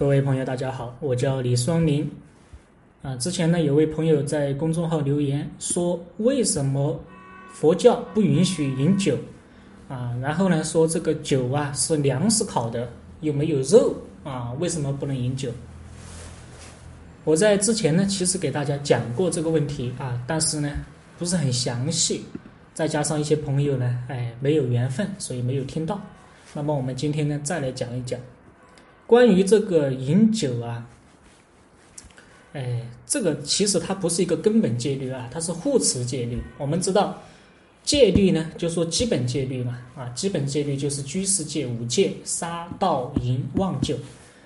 各位朋友，大家好，我叫李双林。啊，之前呢有位朋友在公众号留言说，为什么佛教不允许饮酒？啊，然后呢说这个酒啊是粮食烤的，又没有肉啊，为什么不能饮酒？我在之前呢其实给大家讲过这个问题啊，但是呢不是很详细，再加上一些朋友呢，哎没有缘分，所以没有听到。那么我们今天呢再来讲一讲。关于这个饮酒啊，哎，这个其实它不是一个根本戒律啊，它是护持戒律。我们知道，戒律呢，就说基本戒律嘛，啊，基本戒律就是居士戒五戒：杀、盗、淫、妄、酒。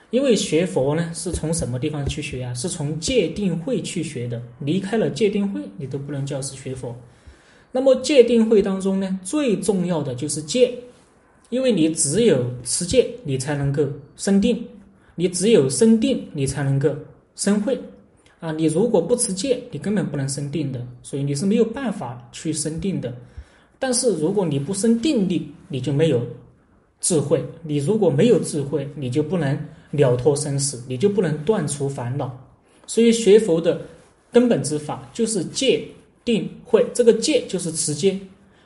因为学佛呢，是从什么地方去学啊？是从戒定慧去学的。离开了戒定慧，你都不能叫是学佛。那么戒定慧当中呢，最重要的就是戒。因为你只有持戒，你才能够生定；你只有生定，你才能够生慧。啊，你如果不持戒，你根本不能生定的，所以你是没有办法去生定的。但是如果你不生定力，你就没有智慧；你如果没有智慧，你就不能了脱生死，你就不能断除烦恼。所以学佛的根本之法就是戒定慧，这个戒就是持戒。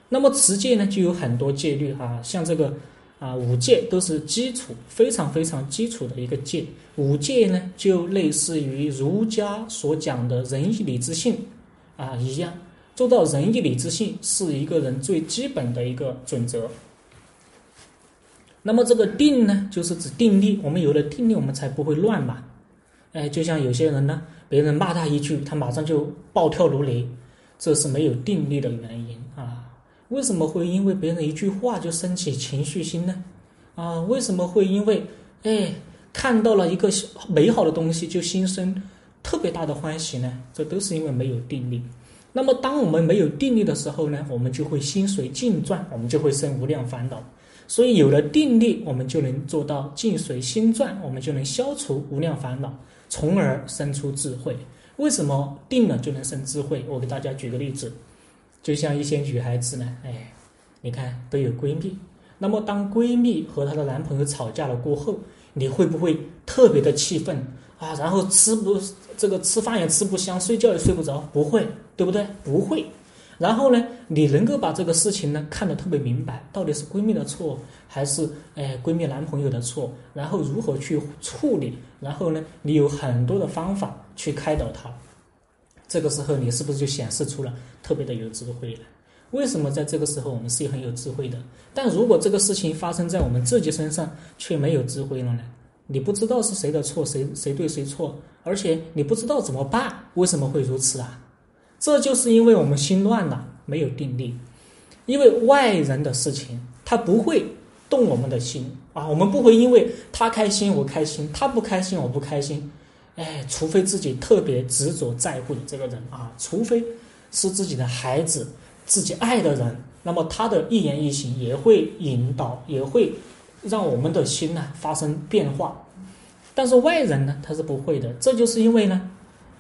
那么持戒呢，就有很多戒律哈，像这个啊五戒都是基础，非常非常基础的一个戒。五戒呢，就类似于儒家所讲的仁义礼智信啊一样，做到仁义礼智信是一个人最基本的一个准则。那么这个定呢，就是指定力，我们有了定力，我们才不会乱嘛。哎，就像有些人呢，别人骂他一句，他马上就暴跳如雷，这是没有定力的原因啊。为什么会因为别人一句话就升起情绪心呢？啊，为什么会因为哎看到了一个美好的东西就心生特别大的欢喜呢？这都是因为没有定力。那么当我们没有定力的时候呢，我们就会心随境转，我们就会生无量烦恼。所以有了定力，我们就能做到境随心转，我们就能消除无量烦恼，从而生出智慧。为什么定了就能生智慧？我给大家举个例子。就像一些女孩子呢，哎，你看都有闺蜜。那么当闺蜜和她的男朋友吵架了过后，你会不会特别的气愤啊？然后吃不这个吃饭也吃不香，睡觉也睡不着？不会，对不对？不会。然后呢，你能够把这个事情呢看得特别明白，到底是闺蜜的错还是哎闺蜜男朋友的错？然后如何去处理？然后呢，你有很多的方法去开导她。这个时候，你是不是就显示出了特别的有智慧了？为什么在这个时候我们是很有智慧的？但如果这个事情发生在我们自己身上，却没有智慧了呢？你不知道是谁的错，谁谁对谁错，而且你不知道怎么办？为什么会如此啊？这就是因为我们心乱了，没有定力。因为外人的事情，他不会动我们的心啊，我们不会因为他开心我开心，他不开心我不开心。哎，除非自己特别执着在乎的这个人啊，除非是自己的孩子、自己爱的人，那么他的一言一行也会引导，也会让我们的心呢发生变化。但是外人呢，他是不会的。这就是因为呢，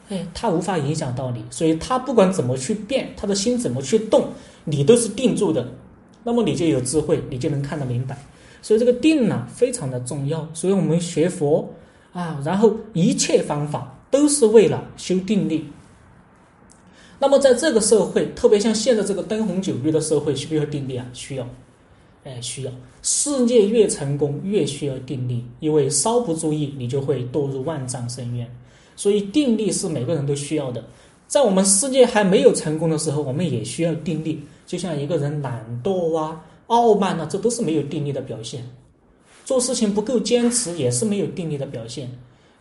哎，他无法影响到你，所以他不管怎么去变，他的心怎么去动，你都是定住的。那么你就有智慧，你就能看得明白。所以这个定呢，非常的重要。所以我们学佛。啊，然后一切方法都是为了修定力。那么在这个社会，特别像现在这个灯红酒绿的社会，需不需要定力啊？需要，哎，需要。事业越成功，越需要定力，因为稍不注意，你就会堕入万丈深渊。所以定力是每个人都需要的。在我们事业还没有成功的时候，我们也需要定力。就像一个人懒惰啊、傲慢啊，这都是没有定力的表现。做事情不够坚持，也是没有定力的表现。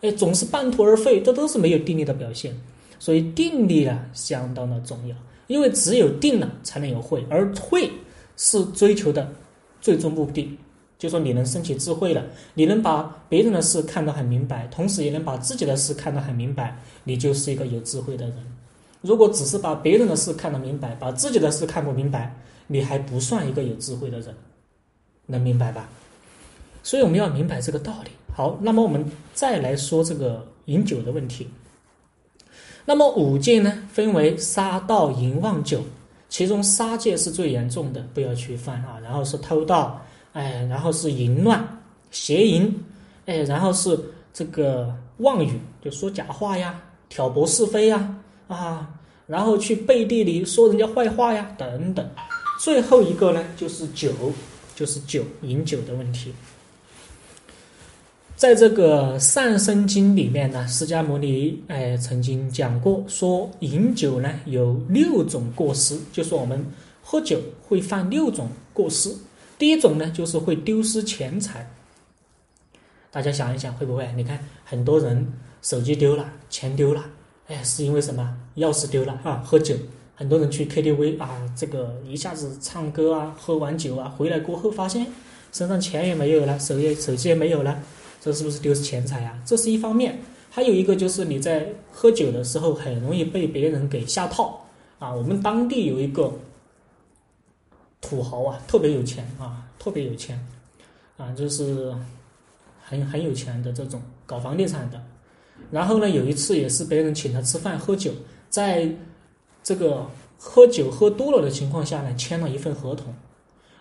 哎，总是半途而废，这都是没有定力的表现。所以定力啊，相当的重要。因为只有定了，才能有慧，而慧是追求的最终目的。就说你能升起智慧了，你能把别人的事看得很明白，同时也能把自己的事看得很明白，你就是一个有智慧的人。如果只是把别人的事看得明白，把自己的事看不明白，你还不算一个有智慧的人。能明白吧？所以我们要明白这个道理。好，那么我们再来说这个饮酒的问题。那么五戒呢，分为杀盗淫妄酒，其中杀戒是最严重的，不要去犯啊。然后是偷盗，哎，然后是淫乱、邪淫，哎，然后是这个妄语，就说假话呀，挑拨是非呀，啊，然后去背地里说人家坏话呀，等等。最后一个呢，就是酒，就是酒，饮酒的问题。在这个《善生经》里面呢，释迦牟尼哎曾经讲过，说饮酒呢有六种过失，就是我们喝酒会犯六种过失。第一种呢，就是会丢失钱财。大家想一想，会不会？你看很多人手机丢了，钱丢了，哎，是因为什么？钥匙丢了啊，喝酒。很多人去 KTV 啊，这个一下子唱歌啊，喝完酒啊，回来过后发现身上钱也没有了，手也手机也没有了。这是不是丢失钱财啊？这是一方面，还有一个就是你在喝酒的时候很容易被别人给下套啊。我们当地有一个土豪啊，特别有钱啊，特别有钱啊，就是很很有钱的这种搞房地产的。然后呢，有一次也是别人请他吃饭喝酒，在这个喝酒喝多了的情况下呢，签了一份合同。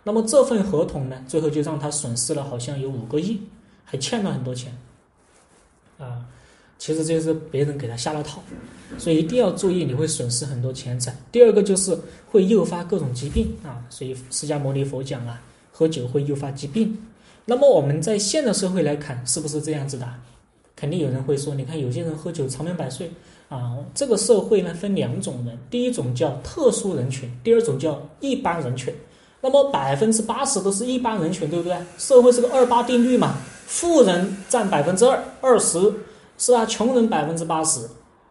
那么这份合同呢，最后就让他损失了好像有五个亿。还欠了很多钱，啊，其实这是别人给他下了套，所以一定要注意，你会损失很多钱财。第二个就是会诱发各种疾病啊，所以释迦牟尼佛讲啊，喝酒会诱发疾病。那么我们在现代社会来看，是不是这样子的？肯定有人会说，你看有些人喝酒长命百岁啊。这个社会呢分两种人，第一种叫特殊人群，第二种叫一般人群。那么百分之八十都是一般人群，对不对？社会是个二八定律嘛。富人占百分之二二十，是吧？穷人百分之八十，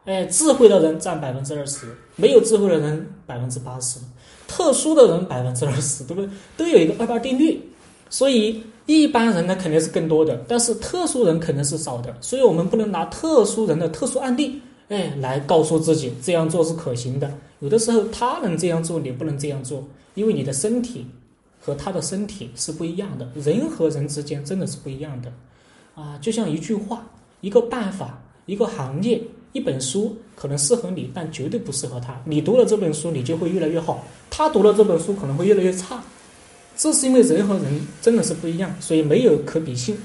哎，智慧的人占百分之二十，没有智慧的人百分之八十，特殊的人百分之二十，对不对？都有一个二八定律，所以一般人呢肯定是更多的，但是特殊人肯定是少的，所以我们不能拿特殊人的特殊案例，哎，来告诉自己这样做是可行的。有的时候他能这样做，你不能这样做，因为你的身体。和他的身体是不一样的，人和人之间真的是不一样的，啊，就像一句话、一个办法、一个行业、一本书，可能适合你，但绝对不适合他。你读了这本书，你就会越来越好；他读了这本书，可能会越来越差。这是因为人和人真的是不一样，所以没有可比性。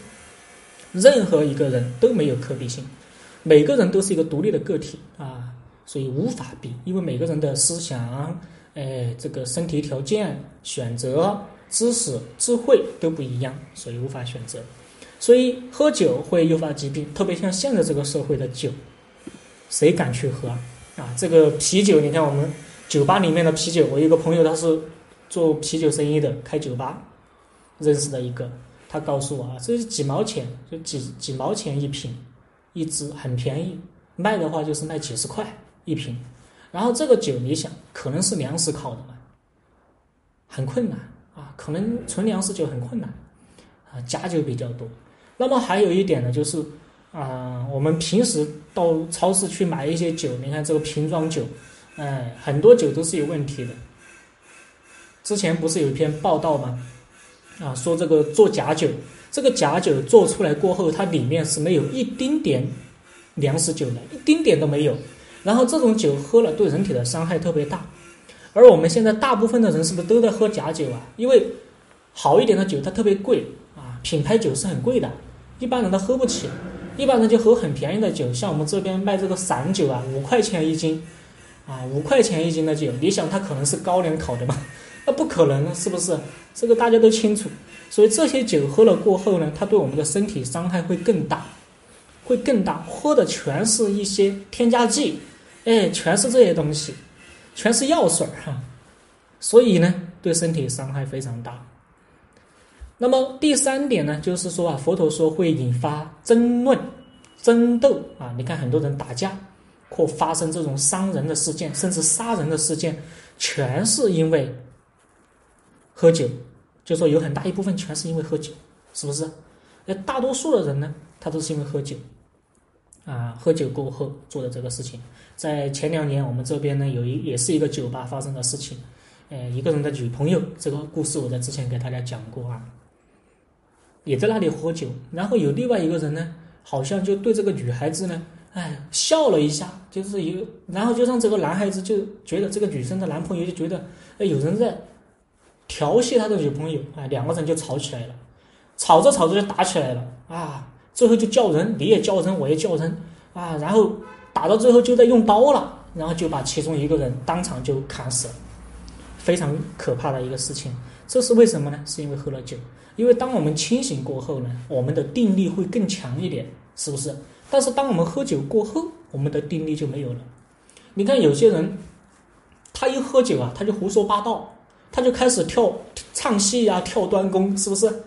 任何一个人都没有可比性，每个人都是一个独立的个体啊，所以无法比，因为每个人的思想。哎，这个身体条件、选择、知识、智慧都不一样，所以无法选择。所以喝酒会诱发疾病，特别像现在这个社会的酒，谁敢去喝啊？这个啤酒，你看我们酒吧里面的啤酒，我有个朋友他是做啤酒生意的，开酒吧认识的一个，他告诉我啊，这是几毛钱，就几几毛钱一瓶，一支很便宜，卖的话就是卖几十块一瓶。然后这个酒，你想可能是粮食烤的嘛，很困难啊，可能纯粮食酒很困难啊，假酒比较多。那么还有一点呢，就是啊，我们平时到超市去买一些酒，你看这个瓶装酒，哎，很多酒都是有问题的。之前不是有一篇报道吗？啊，说这个做假酒，这个假酒做出来过后，它里面是没有一丁点粮食酒的，一丁点都没有。然后这种酒喝了对人体的伤害特别大，而我们现在大部分的人是不是都在喝假酒啊？因为好一点的酒它特别贵啊，品牌酒是很贵的，一般人都喝不起，一般人就喝很便宜的酒，像我们这边卖这个散酒啊，五块钱一斤，啊五块钱一斤的酒，你想它可能是高粱烤的吗？那不可能，是不是？这个大家都清楚，所以这些酒喝了过后呢，它对我们的身体伤害会更大，会更大，喝的全是一些添加剂。哎，全是这些东西，全是药水儿哈，所以呢，对身体伤害非常大。那么第三点呢，就是说啊，佛陀说会引发争论、争斗啊。你看很多人打架或发生这种伤人的事件，甚至杀人的事件，全是因为喝酒。就说有很大一部分全是因为喝酒，是不是？那大多数的人呢，他都是因为喝酒啊，喝酒过后做的这个事情。在前两年，我们这边呢有一也是一个酒吧发生的事情，呃，一个人的女朋友，这个故事我在之前给大家讲过啊，也在那里喝酒，然后有另外一个人呢，好像就对这个女孩子呢，哎，笑了一下，就是有，然后就让这个男孩子就觉得这个女生的男朋友就觉得，哎，有人在调戏他的女朋友，哎，两个人就吵起来了，吵着吵着就打起来了。啊，最后就叫人，你也叫人，我也叫人啊，然后打到最后就在用刀了，然后就把其中一个人当场就砍死了，非常可怕的一个事情。这是为什么呢？是因为喝了酒。因为当我们清醒过后呢，我们的定力会更强一点，是不是？但是当我们喝酒过后，我们的定力就没有了。你看有些人，他一喝酒啊，他就胡说八道，他就开始跳唱戏呀，跳端弓，是不是？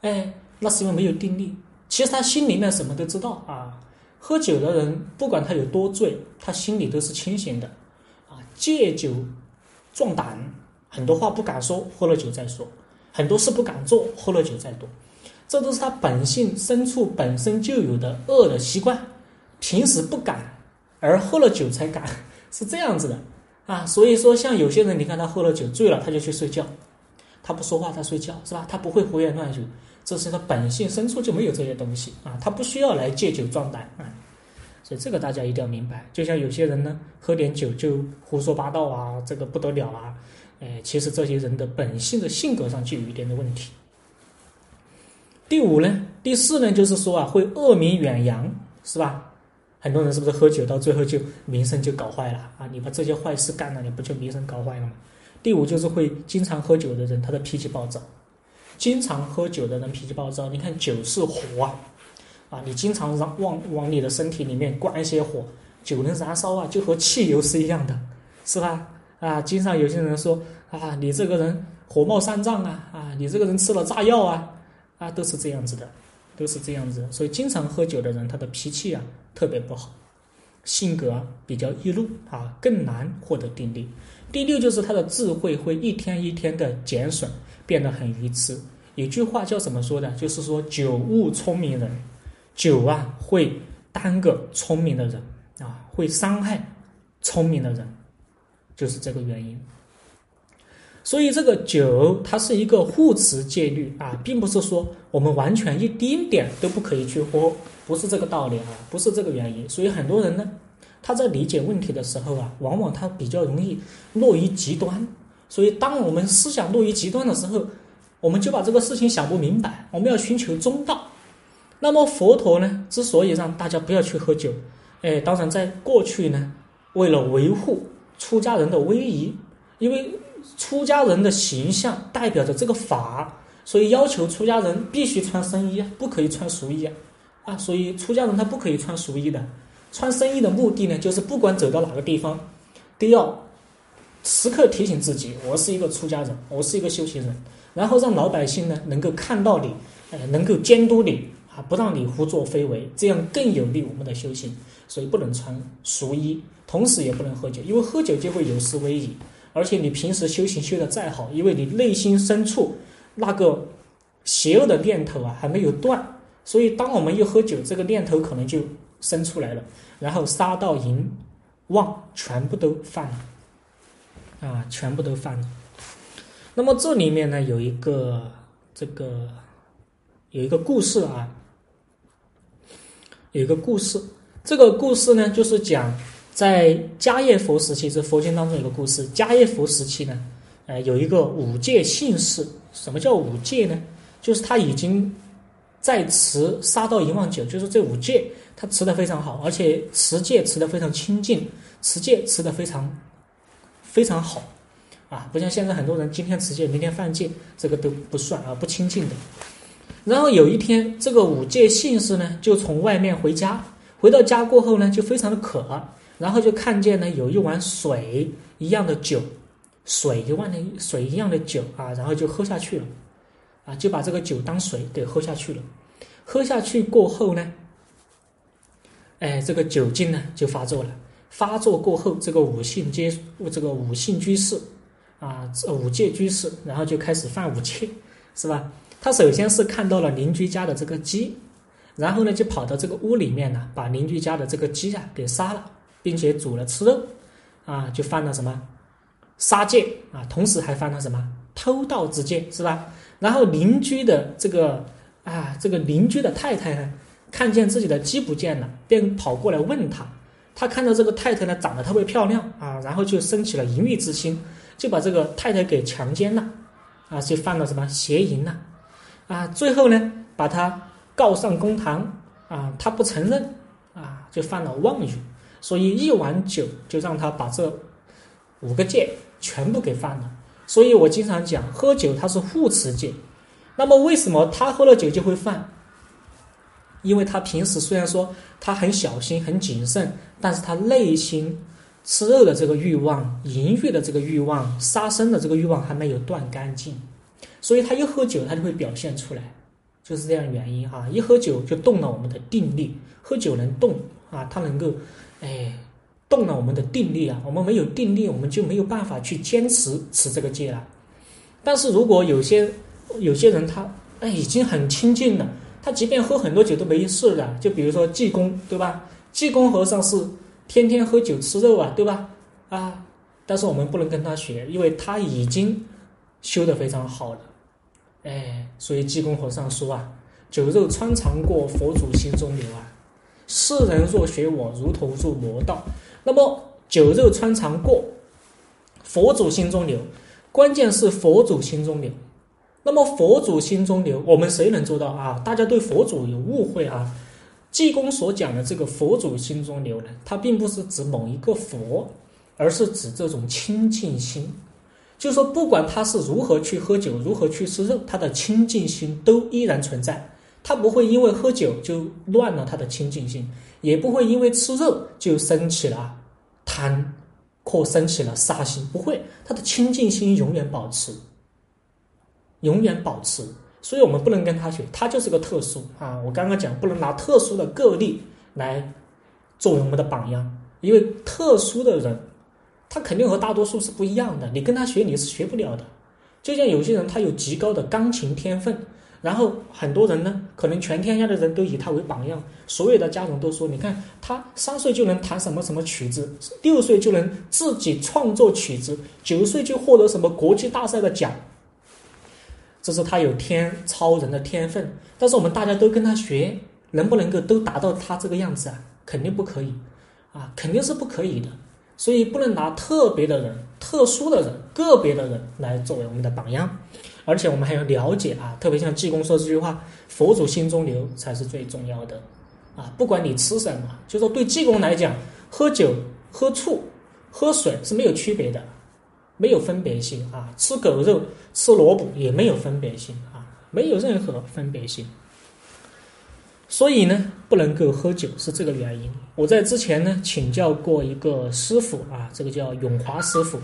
哎，那是因为没有定力。其实他心里面什么都知道啊。喝酒的人，不管他有多醉，他心里都是清醒的啊。借酒壮胆，很多话不敢说，喝了酒再说。很多事不敢做，喝了酒再多，这都是他本性深处本身就有的恶的习惯，平时不敢，而喝了酒才敢，是这样子的啊。所以说，像有些人，你看他喝了酒醉了，他就去睡觉，他不说话，他睡觉是吧？他不会胡言乱语，这是他本性深处就没有这些东西啊，他不需要来借酒壮胆啊。所以这个大家一定要明白。就像有些人呢，喝点酒就胡说八道啊，这个不得了啊。哎，其实这些人的本性的性格上就有一点的问题。第五呢，第四呢，就是说啊，会恶名远扬，是吧？很多人是不是喝酒到最后就名声就搞坏了啊？你把这些坏事干了，你不就名声搞坏了吗？第五就是会经常喝酒的人，他的脾气暴躁。经常喝酒的人脾气暴躁，你看酒是火啊，啊，你经常让往往你的身体里面灌一些火，酒能燃烧啊，就和汽油是一样的，是吧？啊，经常有些人说啊，你这个人火冒三丈啊，啊，你这个人吃了炸药啊，啊，都是这样子的，都是这样子。所以经常喝酒的人，他的脾气啊特别不好，性格比较易怒啊，更难获得定力。第六就是他的智慧会一天一天的减损，变得很愚痴。有句话叫怎么说的？就是说酒误聪明人，酒啊会耽搁聪明的人啊，会伤害聪明的人。就是这个原因，所以这个酒它是一个护持戒律啊，并不是说我们完全一丁点都不可以去喝，不是这个道理啊，不是这个原因。所以很多人呢，他在理解问题的时候啊，往往他比较容易落于极端。所以当我们思想落于极端的时候，我们就把这个事情想不明白。我们要寻求中道。那么佛陀呢，之所以让大家不要去喝酒，哎，当然在过去呢，为了维护。出家人的威仪，因为出家人的形象代表着这个法，所以要求出家人必须穿僧衣，不可以穿俗衣啊！啊，所以出家人他不可以穿俗衣的。穿僧衣的目的呢，就是不管走到哪个地方，都要时刻提醒自己，我是一个出家人，我是一个修行人，然后让老百姓呢能够看到你，呃，能够监督你啊，不让你胡作非为，这样更有利我们的修行。所以不能穿俗衣。同时也不能喝酒，因为喝酒就会有失威仪，而且你平时修行修的再好，因为你内心深处那个邪恶的念头啊还没有断，所以当我们一喝酒，这个念头可能就生出来了，然后杀盗淫妄全部都犯了，啊，全部都犯了。那么这里面呢有一个这个有一个故事啊，有一个故事，这个故事呢就是讲。在迦叶佛时期，这佛经当中有个故事。迦叶佛时期呢，呃，有一个五戒信士。什么叫五戒呢？就是他已经在持杀盗淫妄酒，就是这五戒，他持的非常好，而且持戒持的非常清净，持戒持的非常非常好啊！不像现在很多人今天持戒，明天犯戒，这个都不算啊，不清净的。然后有一天，这个五戒信士呢，就从外面回家，回到家过后呢，就非常的渴。然后就看见呢，有一碗水一样的酒，水一碗的水一样的酒啊，然后就喝下去了，啊，就把这个酒当水给喝下去了。喝下去过后呢，哎，这个酒精呢就发作了。发作过后，这个五姓接这个五姓居士啊，五戒居士，然后就开始犯五戒，是吧？他首先是看到了邻居家的这个鸡，然后呢就跑到这个屋里面呢，把邻居家的这个鸡啊给杀了。并且煮了吃肉，啊，就犯了什么杀戒啊？同时还犯了什么偷盗之戒，是吧？然后邻居的这个啊，这个邻居的太太呢，看见自己的鸡不见了，便跑过来问他。他看到这个太太呢，长得特别漂亮啊，然后就生起了淫欲之心，就把这个太太给强奸了，啊，就犯了什么邪淫了，啊，最后呢，把他告上公堂，啊，他不承认啊，就犯了妄语，所以一碗酒就让他把这五个戒全部给犯了。所以我经常讲，喝酒它是护持戒。那么为什么他喝了酒就会犯？因为他平时虽然说他很小心、很谨慎，但是他内心吃肉的这个欲望、淫欲的这个欲望、杀生的这个欲望还没有断干净，所以他一喝酒，他就会表现出来，就是这样原因哈。一喝酒就动了我们的定力，喝酒能动啊，他能够哎动了我们的定力啊。我们没有定力，我们就没有办法去坚持持这个戒了。但是如果有些有些人他哎已经很清净了。他即便喝很多酒都没事的，就比如说济公，对吧？济公和尚是天天喝酒吃肉啊，对吧？啊，但是我们不能跟他学，因为他已经修得非常好了，哎，所以济公和尚说啊：“酒肉穿肠过，佛祖心中留啊。世人若学我，如同入魔道。”那么酒肉穿肠过，佛祖心中留，关键是佛祖心中留。那么佛祖心中留，我们谁能做到啊？大家对佛祖有误会啊。济公所讲的这个佛祖心中留呢，它并不是指某一个佛，而是指这种清净心。就说，不管他是如何去喝酒，如何去吃肉，他的清净心都依然存在。他不会因为喝酒就乱了他的清净心，也不会因为吃肉就升起了贪或升起了杀心，不会，他的清净心永远保持。永远保持，所以我们不能跟他学，他就是个特殊啊！我刚刚讲不能拿特殊的个例来作为我们的榜样，因为特殊的人，他肯定和大多数是不一样的。你跟他学，你是学不了的。就像有些人，他有极高的钢琴天分，然后很多人呢，可能全天下的人都以他为榜样，所有的家长都说，你看他三岁就能弹什么什么曲子，六岁就能自己创作曲子，九岁就获得什么国际大赛的奖。这是他有天超人的天分，但是我们大家都跟他学，能不能够都达到他这个样子啊？肯定不可以，啊，肯定是不可以的。所以不能拿特别的人、特殊的人、个别的人来作为我们的榜样，而且我们还要了解啊，特别像济公说这句话：“佛祖心中留”才是最重要的啊！不管你吃什么，就说对济公来讲，喝酒、喝醋、喝水是没有区别的。没有分别性啊，吃狗肉、吃萝卜也没有分别心啊，没有任何分别心。所以呢，不能够喝酒是这个原因。我在之前呢请教过一个师傅啊，这个叫永华师傅。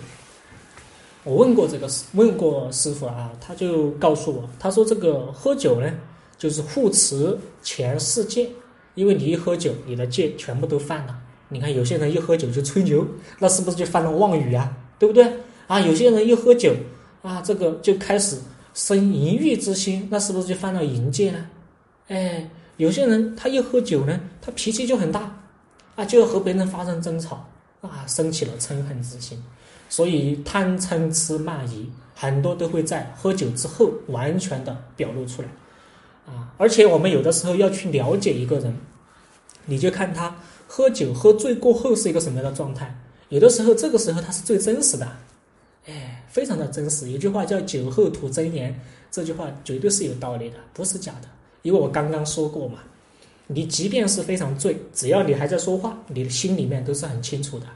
我问过这个问过师傅啊，他就告诉我，他说这个喝酒呢，就是护持前世戒，因为你一喝酒，你的戒全部都犯了。你看有些人一喝酒就吹牛，那是不是就犯了妄语啊？对不对？啊，有些人一喝酒，啊，这个就开始生淫欲之心，那是不是就犯了淫戒呢？哎，有些人他一喝酒呢，他脾气就很大，啊，就要和别人发生争吵，啊，生起了嗔恨之心，所以贪嗔痴慢疑很多都会在喝酒之后完全的表露出来，啊，而且我们有的时候要去了解一个人，你就看他喝酒喝醉过后是一个什么样的状态，有的时候这个时候他是最真实的。非常的真实。有句话叫“酒后吐真言”，这句话绝对是有道理的，不是假的。因为我刚刚说过嘛，你即便是非常醉，只要你还在说话，你的心里面都是很清楚的。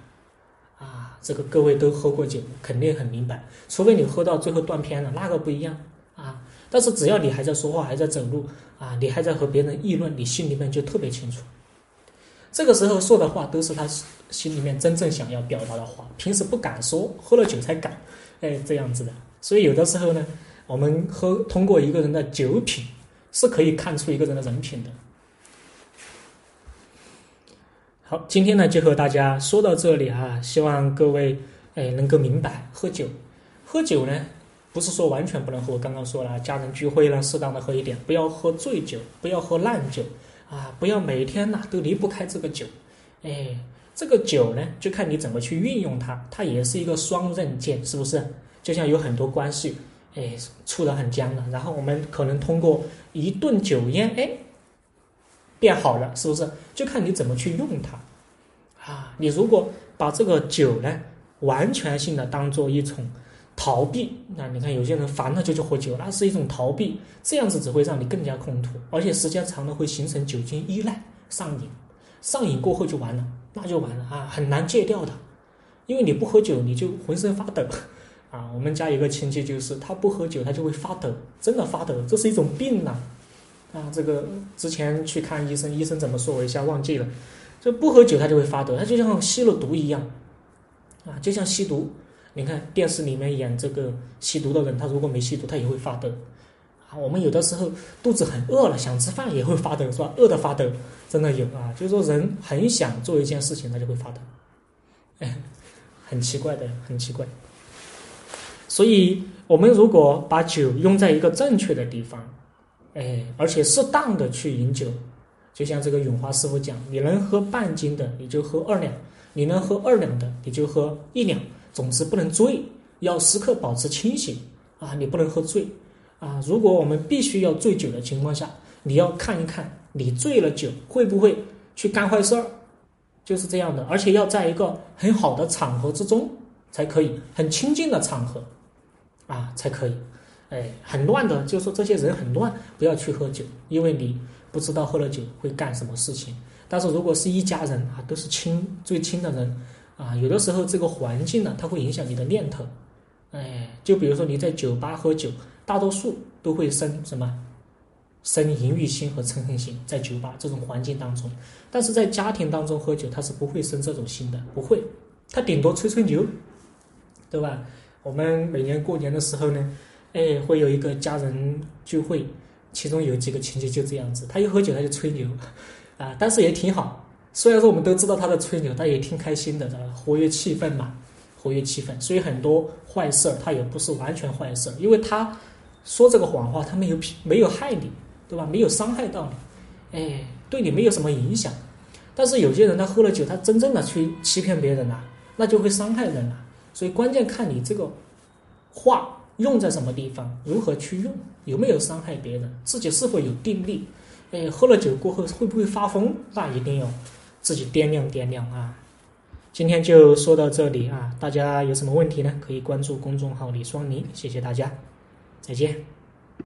啊，这个各位都喝过酒，肯定很明白。除非你喝到最后断片了，那个不一样啊。但是只要你还在说话，还在走路，啊，你还在和别人议论，你心里面就特别清楚。这个时候说的话都是他心里面真正想要表达的话，平时不敢说，喝了酒才敢，哎，这样子的。所以有的时候呢，我们喝通过一个人的酒品是可以看出一个人的人品的。好，今天呢就和大家说到这里啊，希望各位哎能够明白，喝酒，喝酒呢不是说完全不能喝，我刚刚说了，家人聚会呢适当的喝一点，不要喝醉酒，不要喝烂酒。啊，不要每天呐都离不开这个酒，哎，这个酒呢，就看你怎么去运用它，它也是一个双刃剑，是不是？就像有很多关系，哎，处得很僵的，然后我们可能通过一顿酒宴，哎，变好了，是不是？就看你怎么去用它，啊，你如果把这个酒呢，完全性的当做一种。逃避，那你看有些人烦了就去喝酒，那是一种逃避，这样子只会让你更加空吐，而且时间长了会形成酒精依赖。上瘾，上瘾过后就完了，那就完了啊，很难戒掉的，因为你不喝酒你就浑身发抖啊。我们家有个亲戚就是他不喝酒他就会发抖，真的发抖，这是一种病呐啊。这个之前去看医生，医生怎么说我一下忘记了，就不喝酒他就会发抖，他就像吸了毒一样啊，就像吸毒。你看电视里面演这个吸毒的人，他如果没吸毒，他也会发抖。我们有的时候肚子很饿了，想吃饭也会发抖，是吧？饿的发抖，真的有啊。就是说，人很想做一件事情，他就会发抖。哎，很奇怪的，很奇怪。所以，我们如果把酒用在一个正确的地方，哎，而且适当的去饮酒，就像这个永华师傅讲，你能喝半斤的，你就喝二两；你能喝二两的，你就喝一两。总之不能醉，要时刻保持清醒啊！你不能喝醉啊！如果我们必须要醉酒的情况下，你要看一看你醉了酒会不会去干坏事儿，就是这样的。而且要在一个很好的场合之中才可以，很清静的场合啊才可以。哎，很乱的，就是说这些人很乱，不要去喝酒，因为你不知道喝了酒会干什么事情。但是如果是一家人啊，都是亲最亲的人。啊，有的时候这个环境呢，它会影响你的念头。哎，就比如说你在酒吧喝酒，大多数都会生什么？生淫欲心和嗔恨心，在酒吧这种环境当中。但是在家庭当中喝酒，他是不会生这种心的，不会。他顶多吹吹牛，对吧？我们每年过年的时候呢，哎，会有一个家人聚会，其中有几个亲戚就这样子，他一喝酒他就吹牛，啊，但是也挺好。虽然说我们都知道他在吹牛，但也挺开心的，活跃气氛嘛，活跃气氛。所以很多坏事儿他也不是完全坏事儿，因为他说这个谎话，他没有骗没有害你，对吧？没有伤害到你，哎，对你没有什么影响。但是有些人他喝了酒，他真正的去欺骗别人了，那就会伤害人了。所以关键看你这个话用在什么地方，如何去用，有没有伤害别人，自己是否有定力。哎，喝了酒过后会不会发疯？那一定要。自己掂量掂量啊！今天就说到这里啊！大家有什么问题呢？可以关注公众号李双宁，谢谢大家，再见。